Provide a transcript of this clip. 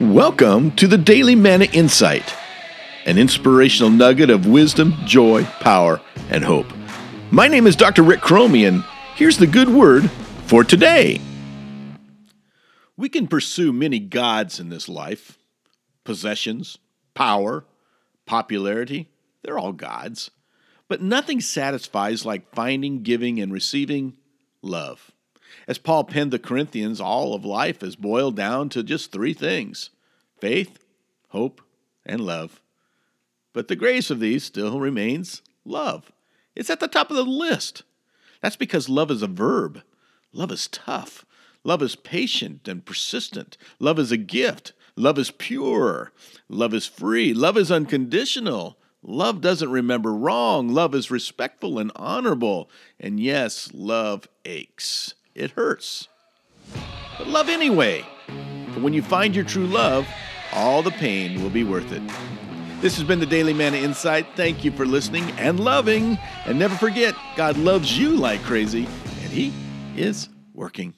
Welcome to the Daily Manna Insight, an inspirational nugget of wisdom, joy, power, and hope. My name is Dr. Rick Cromie, and here's the good word for today. We can pursue many gods in this life possessions, power, popularity, they're all gods. But nothing satisfies like finding, giving, and receiving love. As Paul penned the Corinthians, all of life is boiled down to just three things faith, hope, and love. But the greatest of these still remains love. It's at the top of the list. That's because love is a verb. Love is tough. Love is patient and persistent. Love is a gift. Love is pure. Love is free. Love is unconditional. Love doesn't remember wrong. Love is respectful and honorable. And yes, love aches. It hurts. But love anyway. For when you find your true love, all the pain will be worth it. This has been the Daily Manna Insight. Thank you for listening and loving. And never forget, God loves you like crazy, and He is working.